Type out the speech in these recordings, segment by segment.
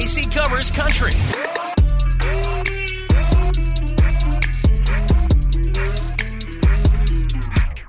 Casey Covers Country.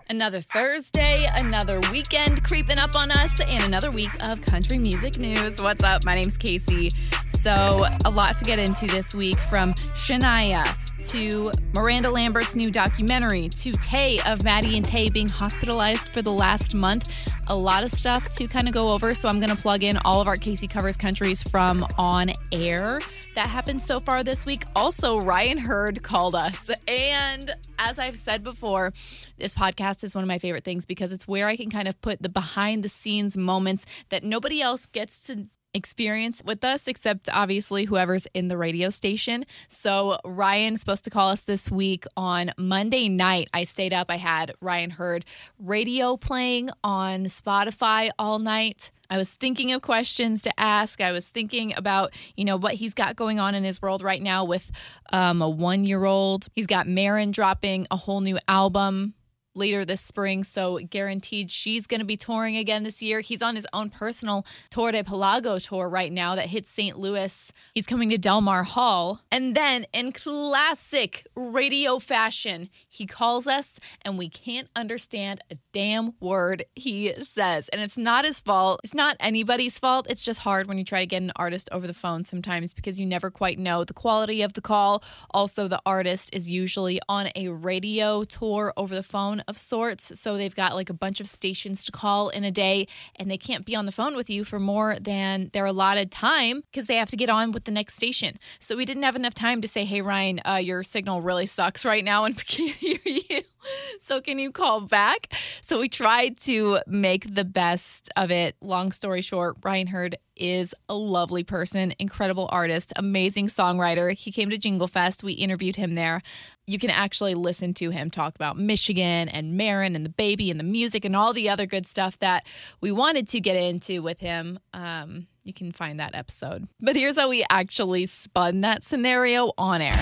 Another Thursday, another weekend creeping up on us, and another week of country music news. What's up? My name's Casey. So, a lot to get into this week from Shania to Miranda Lambert's new documentary to Tay of Maddie and Tay being hospitalized for the last month. A lot of stuff to kind of go over. So, I'm going to plug in all of our Casey Covers countries from on air that happened so far this week. Also, Ryan Hurd called us. And as I've said before, this podcast is one of my favorite things because it's where I can kind of put the behind the scenes moments that nobody else gets to experience with us except obviously whoever's in the radio station. So Ryan's supposed to call us this week on Monday night. I stayed up. I had Ryan Hurd radio playing on Spotify all night. I was thinking of questions to ask. I was thinking about, you know, what he's got going on in his world right now with um, a one year old. He's got Maren dropping a whole new album later this spring. So guaranteed she's going to be touring again this year. He's on his own personal Tour de Pelago tour right now that hits St. Louis. He's coming to Delmar Hall. And then in classic radio fashion, he calls us and we can't understand a damn word he says. And it's not his fault. It's not anybody's fault. It's just hard when you try to get an artist over the phone sometimes because you never quite know the quality of the call. Also, the artist is usually on a radio tour over the phone of sorts. So they've got like a bunch of stations to call in a day, and they can't be on the phone with you for more than their allotted time because they have to get on with the next station. So we didn't have enough time to say, hey, Ryan, uh, your signal really sucks right now and we can't hear you. So can you call back? So we tried to make the best of it. Long story short, Ryan Hurd is a lovely person, incredible artist, amazing songwriter. He came to Jingle Fest. We interviewed him there. You can actually listen to him talk about Michigan and Maren and the baby and the music and all the other good stuff that we wanted to get into with him. Um, you can find that episode. But here's how we actually spun that scenario on air.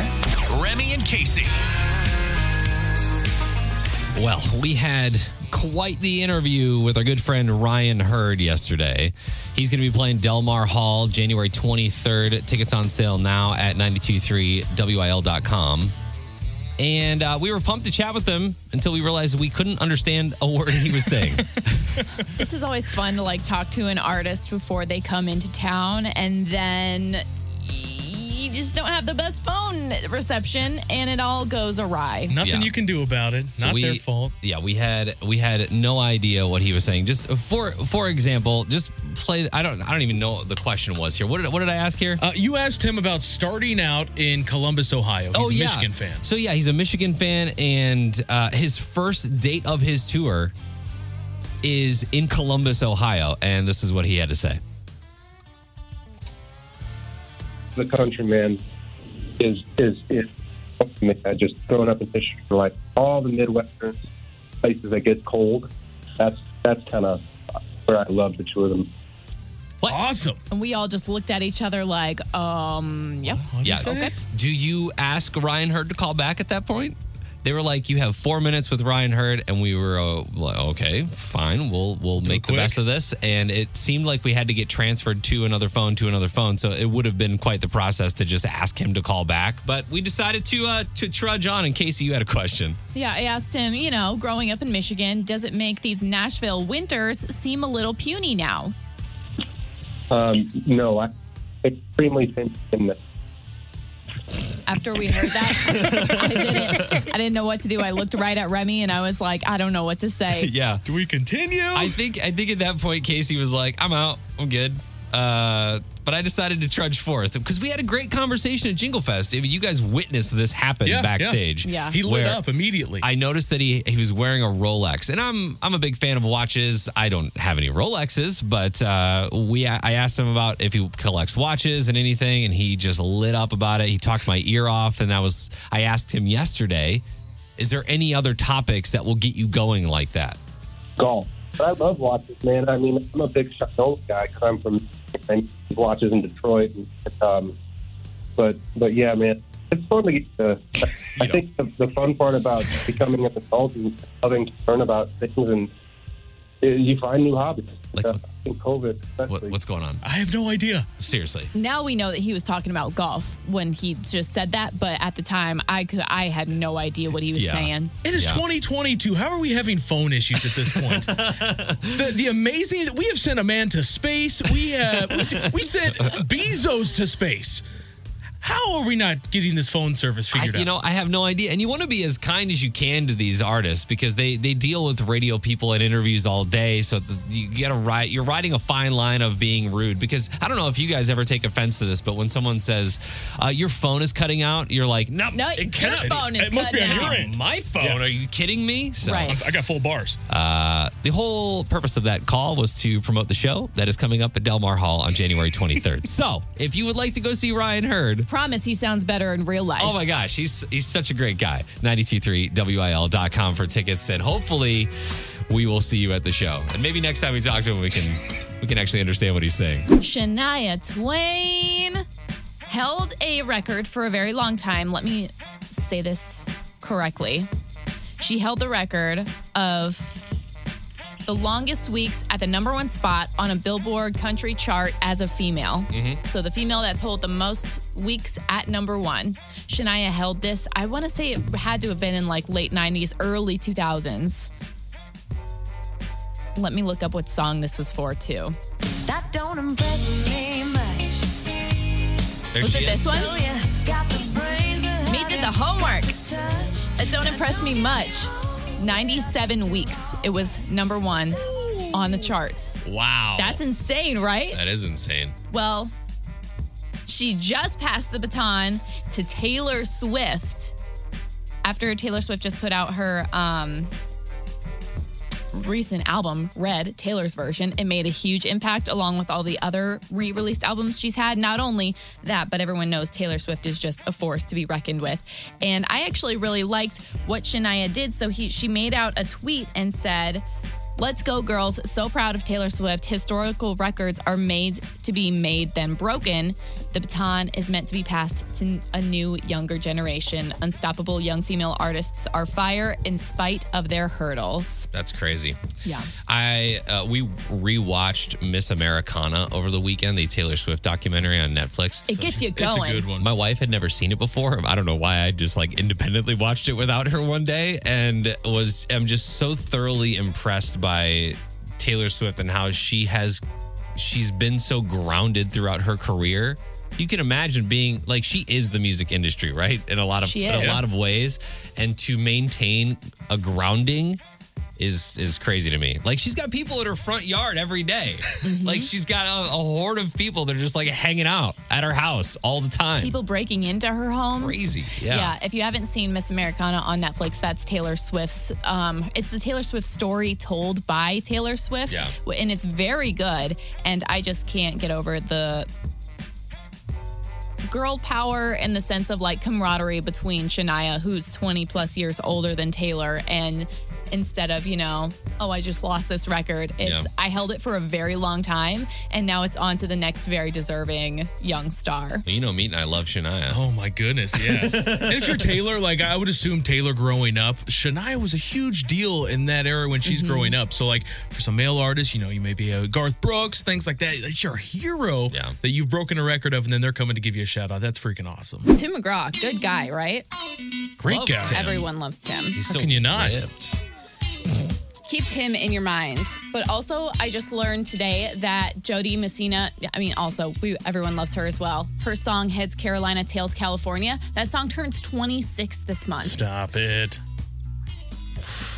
Remy and Casey. Well, we had quite the interview with our good friend Ryan Hurd yesterday. He's going to be playing Delmar Hall January 23rd. Tickets on sale now at 923wil.com. And uh, we were pumped to chat with him until we realized we couldn't understand a word he was saying. This is always fun to like talk to an artist before they come into town and then you just don't have the best phone reception and it all goes awry. Nothing Yeah. you can do about it. So Not we- their fault. Yeah, we had we had no idea what he was saying. Just for for example, just play. I don't I don't even know what the question was here. What did what did I ask here? Uh, you asked him about starting out in Columbus, Ohio. He's oh a yeah, Michigan fan. So yeah, he's a Michigan fan, and uh, his first date of his tour is in Columbus, Ohio, and this is what he had to say. The countryman is is is I just growing up in for like all the Midwestern places that get cold. That's that's kind of where I love the two of them. What? Awesome. And we all just looked at each other like, um, yep. Yeah. Okay. Do you ask Ryan Hurd to call back at that point? They were like, "You have four minutes with Ryan Hurd," and we were uh, like, "Okay, fine. We'll we'll make the best of this." And it seemed like we had to get transferred to another phone to another phone, so it would have been quite the process to just ask him to call back. But we decided to uh, to trudge on. In case you had a question, Yeah, I asked him, you know, growing up in Michigan, does it make these Nashville winters seem a little puny now? Um, no, I extremely thin. In the- After we heard that, I didn't I didn't know what to do. I looked right at Remy and I was like, I don't know what to say. yeah. Do we continue? I think I think at that point Casey was like, "I'm out. I'm good." Uh, but I decided to trudge forth because we had a great conversation at Jingle Fest. I mean, you guys witnessed this happen Yeah, yeah. backstage. Yeah. he lit up immediately. I noticed that he he was wearing a Rolex, and I'm I'm a big fan of watches. I don't have any Rolexes, but uh, we I asked him about if he collects watches and anything, and he just lit up about it. He talked my ear off, and that was I asked him yesterday, is there any other topics that will get you going like that? golf. I love watches, man. I mean, I'm a big Shinola guy because I'm from and watches in Detroit. And, um, but but yeah, man, it's fun to get to. I think the, the fun part about becoming an adult is having to learn about things and you find new hobbies. Like Uh, what- COVID, What, what's going on? I have no idea. Seriously. Now we know that he was talking about golf when he just said that, but at the time I could I had no idea what he was Yeah. saying. It is Yeah. 2022. How are we having phone issues at this point? the, the amazing that we have sent a man to space. We uh, we, we sent Bezos to space. How are we not getting this phone service I, figured you out? know, I have no idea. And you want to be as kind as you can to these artists because they they deal with radio people and interviews all day. So you got to write. You're riding a fine line of being rude because I don't know if you guys ever take offense to this, but when someone says uh, your phone is cutting out, you're like, no, No, it your cannot. phone is It must be cut on your end. My phone? Yeah. Are you kidding me? So, Right. I got full bars. Uh, the whole purpose of that call was to promote the show that is coming up at Delmar Hall on January 23rd. so, if you would like to go see Ryan Hurd, Promise he sounds better in real life. Oh my gosh, he's he's such a great guy. 923wil.com for tickets and hopefully we will see you at the show. And maybe next time we talk to him we can we can actually understand what he's saying. Shania Twain held a record for a very long time. Let me say this correctly. She held the record of the longest weeks at the number one spot on a Billboard country chart as a female. Mm-hmm. So the female that's held the most weeks at number one. Shania held this, I want to say it had to have been in like late 90s, early 2000s. Let me look up what song this was for, too. That don't impress me much. There Was she it is. this one? Oh, yeah, got the brains, Me did the homework. touch. It don't impress me much. 97 weeks. It was number one on the charts. Wow. That's insane, right? that is insane. Well, she just passed the baton to Taylor Swift after Taylor Swift just put out her um, recent album, Red, Taylor's version. It made a huge impact along with all the other re released albums she's had. Not only that, but everyone knows Taylor Swift is just a force to be reckoned with. And I actually really liked what Shania did. So he, she made out a tweet and said, Let's go, girls. So proud of Taylor Swift. Historical records are made to be made, then broken. The baton is meant to be passed to a new, younger generation. Unstoppable young female artists are fire in spite of their hurdles. That's crazy. Yeah. I uh, we rewatched Miss Americana over the weekend, the Taylor Swift documentary on Netflix. It gets you It's going. a good one. My wife had never seen it before. I don't know why I just like independently watched it without her one day and was I'm just so thoroughly impressed by Taylor Swift and how she has she's been so grounded throughout her career. You can imagine being like she is the music industry, right? In a lot of in a lot of ways and to maintain a grounding is is crazy to me. Like she's got people in her front yard every day. Mm-hmm. Like she's got a, a horde of people that are just like hanging out at her house all the time. People breaking into her homes. crazy. Yeah. Yeah, if you haven't seen Miss Americana on Netflix, that's Taylor Swift's. Um, it's the Taylor Swift story told by Taylor Swift, Yeah. and it's very good. And I just can't get over the girl power in the sense of like camaraderie between Shania, who's 20 plus years older than Taylor, and instead of, you know, oh, I just lost this record, it's Yeah. I held it for a very long time, and now it's on to the next very deserving young star. Well, you know, me and I love Shania. Oh my goodness, yeah. and if you're Taylor, like I would assume Taylor growing up, Shania was a huge deal in that era when she's mm-hmm. growing up. So like for some male artists, you know, you may be a Garth Brooks, things like that. It's your hero Yeah. that you've broken a record of, and then they're coming to give you a shout out. That's freaking awesome. Tim McGraw, good guy, right? Great Love guy. Tim. Everyone loves Tim. He's How can you not? ripped. Keep Tim in your mind. But also, I just learned today that Jo Dee Messina, I mean, also, we, everyone loves her as well. Her song, Heads Carolina, Tails California, that song turns 26 this month. Stop it.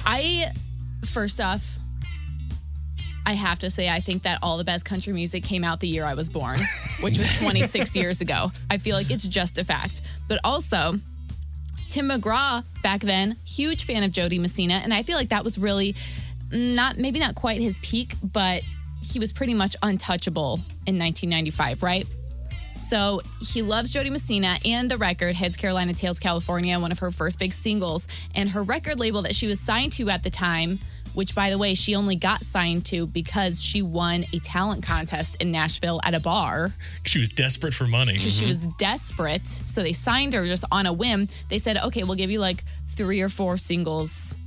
I, first off, I have to say, I think that all the best country music came out the year I was born, which was 26 years ago. I feel like it's just a fact. But also, Tim McGraw back then, huge fan of Jo Dee Messina, and I feel like that was really not maybe not quite his peak, but he was pretty much untouchable in 1995, right? So he loves Jo Dee Messina and the record Heads Carolina Tails California, one of her first big singles, and her record label that she was signed to at the time. Which, by the way, she only got signed to because she won a talent contest in Nashville at a bar She was desperate for money. because she mm-hmm. was desperate. So they signed her just on a whim. They said, okay, we'll give you like three or four singles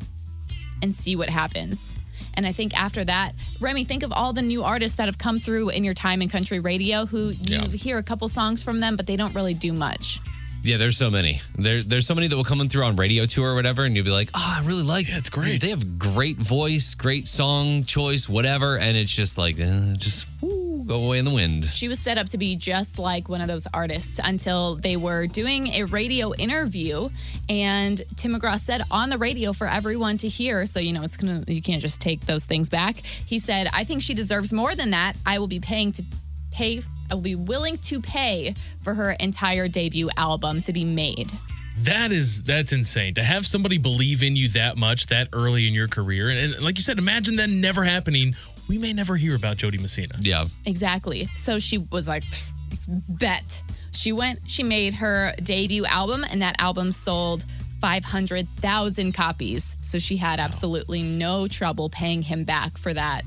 and see what happens. And I think after that, Remy, think of all the new artists that have come through in your time in country radio who you Yeah. hear a couple songs from them, but they don't really do much. Yeah, there's so many. There, there's so many that will come in through on radio tour or whatever, and you'll be like, oh, I really like. Yeah, it's great. They have great voice, great song choice, whatever, and it's just like, eh, just woo, go away in the wind. She was set up to be just like one of those artists until they were doing a radio interview, and Tim McGraw said on the radio for everyone to hear. So you know it's gonna you can't just take those things back. He said, "I think she deserves more than that. I will be paying to pay. I will be willing to pay for her entire debut album to be made." That is that's insane to have somebody believe in you that much that early in your career, and, and like you said, imagine that never happening. We may never hear about Jo Dee Messina. Yeah. Exactly. So she was like, bet. She went, she made her debut album, and that album sold 500,000 copies. So she had absolutely no trouble paying him back for that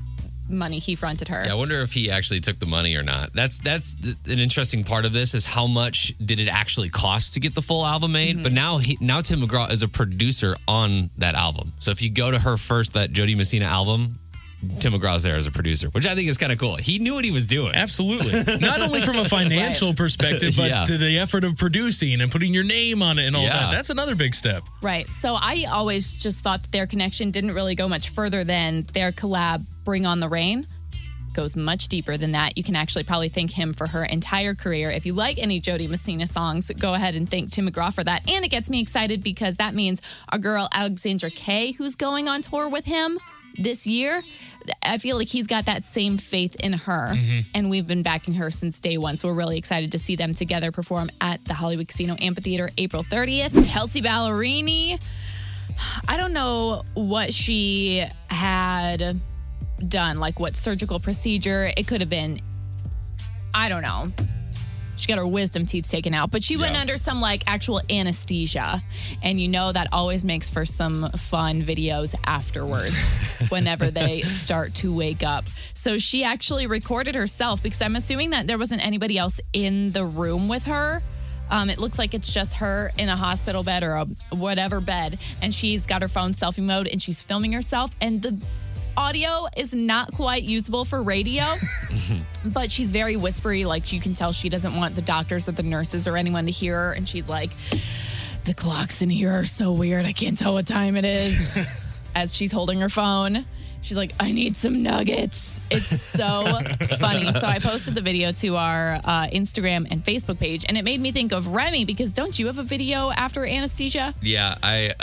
money he fronted her. Yeah, I wonder if he actually took the money or not. That's that's th- an interesting part of this is how much did it actually cost to get the full album made? Mm-hmm. But now he now Tim McGraw is a producer on that album. So if you go to her first that Jo Dee Messina album, Tim McGraw's there as a producer, which I think is kind of cool. He knew what he was doing. Absolutely. Not only from a financial perspective, but Yeah. to the effort of producing and putting your name on it and all Yeah. that. That's another big step. Right. So I always just thought that their connection didn't really go much further than their collab, Bring On the Rain. Goes much deeper than that. You can actually probably thank him for her entire career. If you like any Jo Dee Messina songs, go ahead and thank Tim McGraw for that. And it gets me excited because that means our girl Alexandra Kay, who's going on tour with him this year, I feel like he's got that same faith in her. Mm-hmm. And we've been backing her since day one. So we're really excited to see them together perform at the Hollywood Casino Amphitheater April 30th. Kelsea Ballerini. I don't know what she had done, like what surgical procedure. It could have been, I don't know. She got her wisdom teeth taken out, but she went under some like actual anesthesia. And you know that always makes for some fun videos afterwards whenever they start to wake up. So she actually recorded herself because I'm assuming that there wasn't anybody else in the room with her. Um, it looks like it's just her in a hospital bed or a whatever bed, and she's got her phone selfie mode and she's filming herself. And the audio is not quite usable for radio, but she's very whispery. Like you can tell she doesn't want the doctors or the nurses or anyone to hear her. And she's like, the clocks in here are so weird. I can't tell what time it is. As she's holding her phone, she's like, I need some nuggets. It's so funny. So I posted the video to our uh, Instagram and Facebook page, and it made me think of Remy because don't you have a video after anesthesia? Yeah, I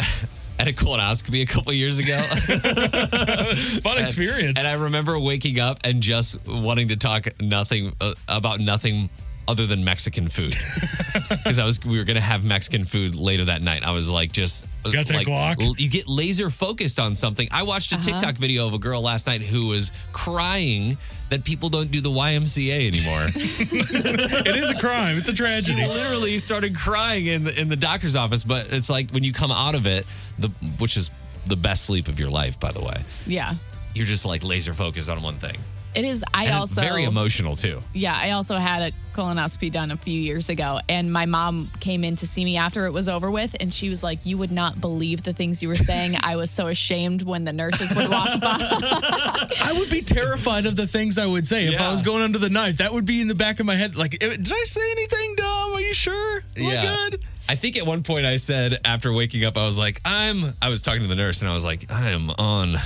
had a colonoscopy a couple years ago. Fun experience. And I remember waking up and just wanting to talk nothing uh, about nothing other than Mexican food because I was we were gonna have Mexican food later that night. I was like, just Got that like guac? l- you get laser focused on something. I watched a uh-huh. TikTok video of a girl last night who was crying that people don't do the YMCA anymore. it is a crime. It's a tragedy. she literally started crying in the in the doctor's office. But it's like when you come out of it, the which is the best sleep of your life, by the way. Yeah. You're just like laser focused on one thing. It is. I And also very emotional too. Yeah, I also had a colonoscopy done a few years ago, and my mom came in to see me after it was over with, and she was like, "You would not believe the things you were saying." I was so ashamed when the nurses would walk by. I would be terrified of the things I would say if I was going under the knife. That would be in the back of my head. Like, did I say anything dumb? Are you sure? Am I good? I think at one point I said after waking up, I was like, I'm, I was talking to the nurse and I was like, I am on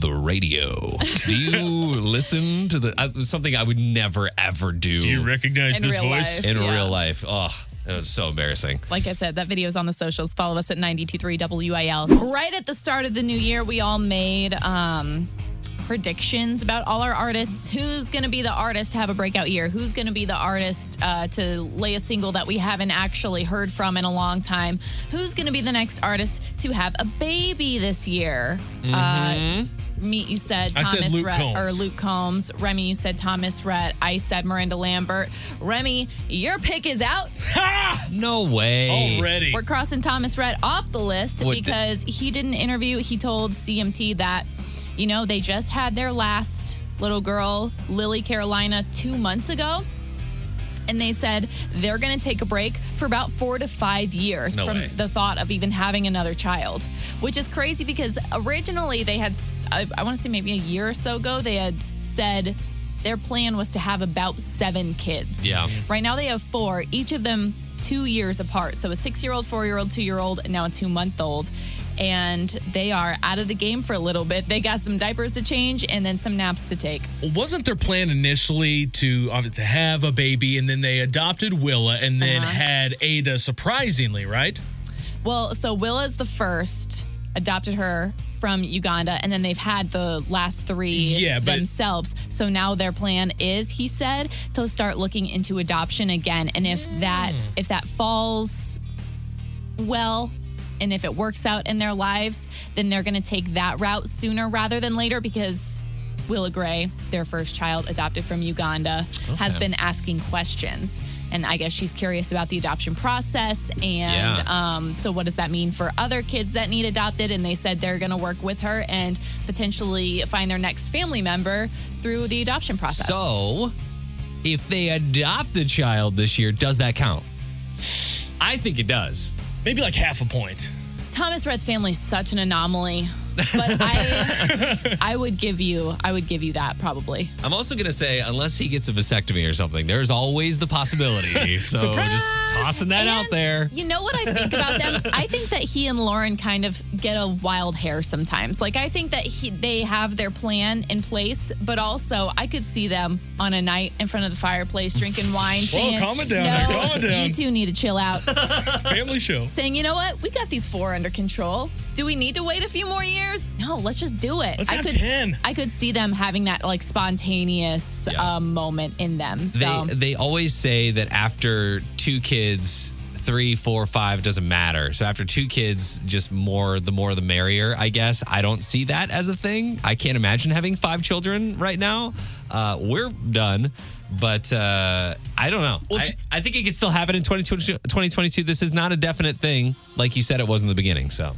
the radio. Do you listen to the, uh, something I would never ever do, Do you recognize In this real voice? life. in Yeah. real life. Oh, it was so embarrassing. like I said, that video is on the socials. Follow us at 923 WIL. Right at the start of the new year, we all made um, predictions about all our artists. Who's going to be the artist to have a breakout year? Who's going to be the artist uh, to lay a single that we haven't actually heard from in a long time? Who's going to be the next artist to have a baby this year? Uh, me, you said I Thomas said Luke Rhett or Luke Combs. Remy, you said Thomas Rhett. I said Miranda Lambert. Remy, your pick is out. No way. Already. We're crossing Thomas Rhett off the list What the- because he did an interview. He told CMT that, you know, they just had their last little girl, Lillie Carolina, two months ago. and they said they're going to take a break for about four to five years No from way. the thought of even having another child, which is crazy because originally they had—I want to say maybe a year or so ago, they had said their plan was to have about seven kids. Yeah. Right now they have four, each of them two years apart. So a six year old, four year old, two year old, and now a two month old. And they are out of the game for a little bit. They got some diapers to change and then some naps to take. Wasn't their plan initially to to have a baby, and then they adopted Willa, and then Uh-huh. had Ada surprisingly, right? Well, so Willa's the first, adopted her from Uganda, and then they've had the last three Yeah, themselves. So now their plan is, he said, to start looking into adoption again. And if that Hmm. if that falls well and if it works out in their lives, then they're going to take that route sooner rather than later because Willa Gray, their first child adopted from Uganda, has been asking questions. And I guess she's curious about the adoption process. And Yeah. um, so, what does that mean for other kids that need adopted? And they said they're going to work with her and potentially find their next family member through the adoption process. So, if they adopt a child this year, does that count? I think it does. Maybe like half a point. Thomas Rhett's family is such an anomaly. But I, I would give you, I would give you that probably. I'm also going to say, unless he gets a vasectomy or something, there's always the possibility. So Surprise! just tossing that out there. You know what I think about them? I think that he and Lauren kind of get a wild hair sometimes. Like I think that he, they have their plan in place, but also I could see them on a night in front of the fireplace drinking wine, saying, calm it down "No, calm it down." you two need to chill out." Family show. saying, "You know what? We got these four under control. Do we need to wait a few more years? No, let's just do it." Let's I have could 10. I could see them having that like spontaneous Yeah. um, moment in them. So They they always say that after two kids, three, four, five doesn't matter. So after two kids, just more the more the merrier. I guess I don't see that as a thing. I can't imagine having five children right now. Uh, we're done. But uh, I don't know. Well, I, I think it could still happen in 2022, 2022. This is not a definite thing, like you said it was in the beginning. So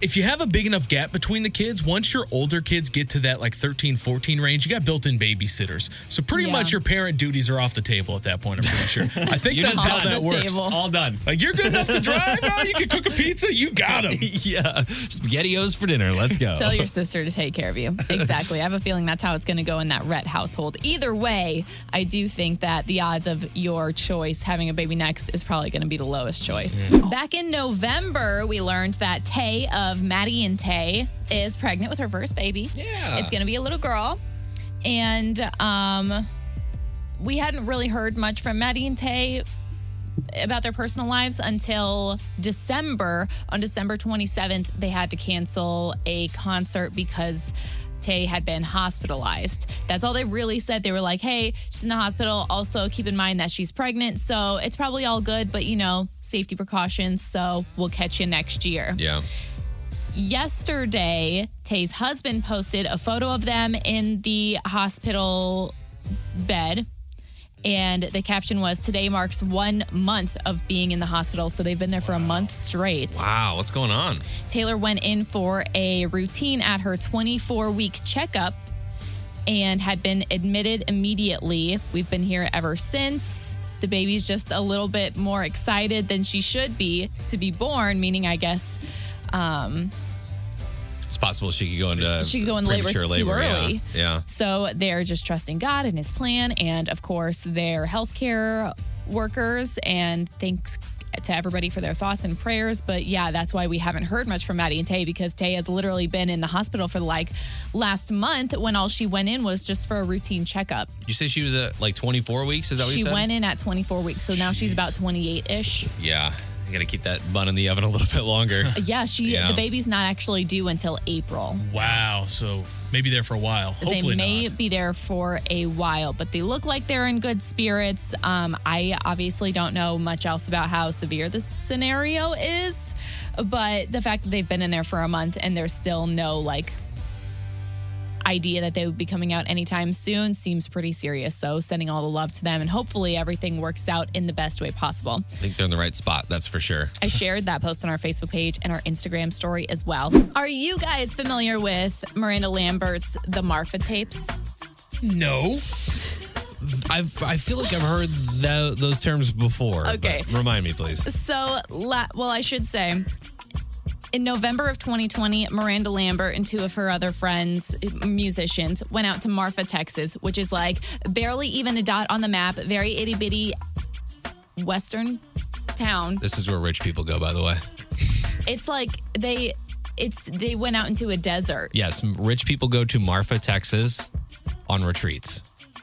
if you have a big enough gap between the kids, once your older kids get to that like 13, 14 range, you got built in babysitters. So pretty Yeah. much your parent duties are off the table at that point, I'm pretty sure. I think You're that's just how that the works. table. all done. Like you're good enough to drive? Oh, you can cook a pizza? You got them. yeah, spaghettios for dinner. Let's go. Tell your sister to take care of you. Exactly. I have a feeling that's how it's going to go in that Rhett household. Either way, I do think that the odds of your choice having a baby next is probably going to be the lowest choice. Mm-hmm. Back in November, we learned that Tay of Maddie and Tay is pregnant with her first baby. Yeah. It's going to be a little girl. And um, we hadn't really heard much from Maddie and Tay about their personal lives until December. On December 27th, they had to cancel a concert because Tay had been hospitalized. That's all they really said. They were like, hey, she's in the hospital. Also, keep in mind that she's pregnant. So it's probably all good, but you know, safety precautions. So we'll catch you next year yeah. Yesterday, Tay's husband posted a photo of them in the hospital bed. And the caption was Today marks one month of being in the hospital. So they've been there for a month straight. Wow, what's going on? Taylor went in for a routine at her 24 week checkup and had been admitted immediately. We've been here ever since. The baby's just a little bit more excited than she should be to be born, meaning, I guess, um, It's possible she could go into She could go in labor premature too labor. yeah. early. Yeah. So they're just trusting God and His plan, and of course, their healthcare workers. And thanks to everybody for their thoughts and prayers. But yeah, that's why we haven't heard much from Maddie and Tay because Tay has literally been in the hospital for like last month when all she went in was just for a routine checkup. You say she was at like 24 weeks? Is that what She you said? She went in at 24 weeks, so now she's about 28 ish. Yeah. I got to keep that bun in the oven a little bit longer. Yeah, she Yeah. the baby's not actually due until April. Wow. So maybe there for a while. Hopefully they may not. be there for a while, but they look like they're in good spirits. Um, I obviously don't know much else about how severe this scenario is, but the fact that they've been in there for a month and there's still no like idea that they would be coming out anytime soon seems pretty serious. So sending all the love to them and hopefully everything works out in the best way possible. I think they're in the right spot. That's for sure. I shared that post on our Facebook page and our Instagram story as well. Are you guys familiar with Miranda Lambert's The Marfa tapes? No. I've, I feel like I've heard tho- those terms before. Okay. Remind me, please. So, la- well, I should say, in November of 2020, Miranda Lambert and two of her other friends, musicians, went out to Marfa, Texas, which is like barely even a dot on the map, very itty bitty western town. This is where rich people go, by the way. It's like they. It's they went out into a desert. Yes, rich people go to Marfa, Texas on retreats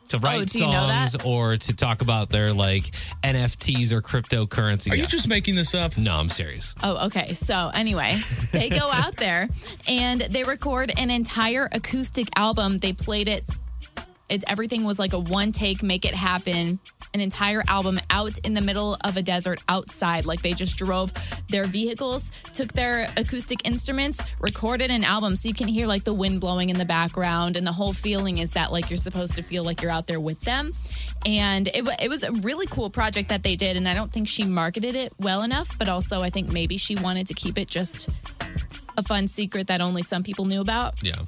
to oh, write Oh, do you know songs or to talk about their like NFTs or cryptocurrency. Are Yeah. you just making this up? No, I'm serious. Oh, okay. So, anyway, they go out there and they record an entire acoustic album. They played it, it everything was like a one take, make it happen, an entire album out in the middle of a desert outside. Like they just drove their vehicles, took their acoustic instruments, recorded an album so you can hear like the wind blowing in the background. And the whole feeling is that like you're supposed to feel like you're out there with them. And it, it was a really cool project that they did. And I don't think she marketed it well enough, but also I think maybe she wanted to keep it just a fun secret that only some people knew about. Yeah.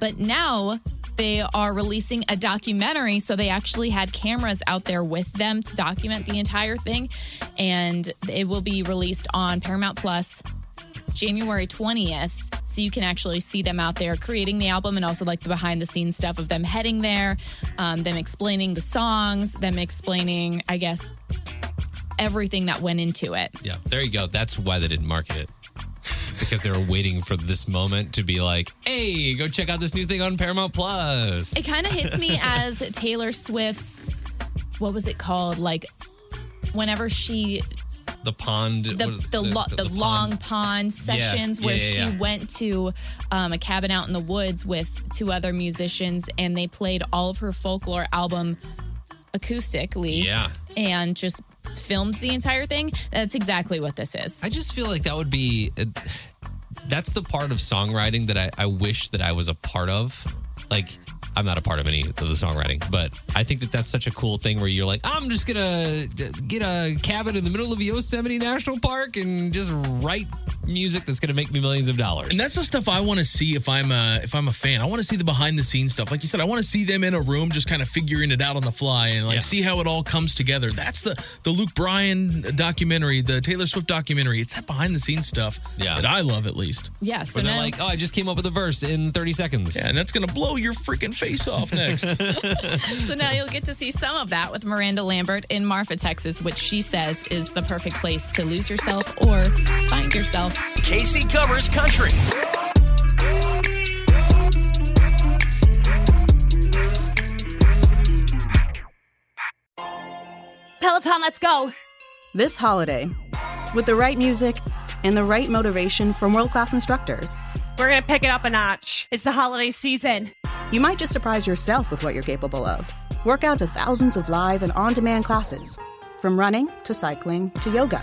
But now they are releasing a documentary. So they actually had cameras out there with them to document the entire thing. And it will be released on Paramount Plus January 20th. So you can actually see them out there creating the album and also like the behind the scenes stuff of them heading there, um, them explaining the songs, them explaining, I guess, everything that went into it. Yeah. There you go. That's why they didn't market it. Because they were waiting for this moment to be like, hey, go check out this new thing on Paramount Plus. It kind of hits me as Taylor Swift's, what was it called? Like, whenever she the pond. the the, lo- the, pond. long pond sessions yeah, where yeah, yeah. she went to um, a cabin out in the woods with two other musicians and they played all of her folklore album acoustically Yeah. and just filmed the entire thing. That's exactly what this is. I just feel like that would be uh, that's the part of songwriting that I, I wish that I was a part of. Like I'm not a part of any of the songwriting, but I think that that's such a cool thing where you're like, I'm just gonna get a cabin in the middle of Yosemite National Park and just write music that's gonna make me millions of dollars. And that's the stuff I want to see if I'm a if I'm a fan. I want to see the behind the scenes stuff. Like you said, I want to see them in a room just kind of figuring it out on the fly and like Yeah. see how it all comes together. That's the the Luke Bryan documentary, the Taylor Swift documentary. It's that behind the scenes stuff Yeah. that I love at least. yeah, so where they're now, like, oh, I just came up with a verse in 30 seconds. Yeah, and that's gonna blow your freaking face off next. so now you'll get to see some of that with Miranda Lambert in Marfa, Texas, which she says is the perfect place to lose yourself or find yourself. Casey covers country. Peloton, let's go. This holiday, with the right music and the right motivation from world class instructors, We're going to pick it up a notch. It's the holiday season. you might just surprise yourself with what you're capable of. Work out to thousands of live and on demand classes, from running to cycling to yoga.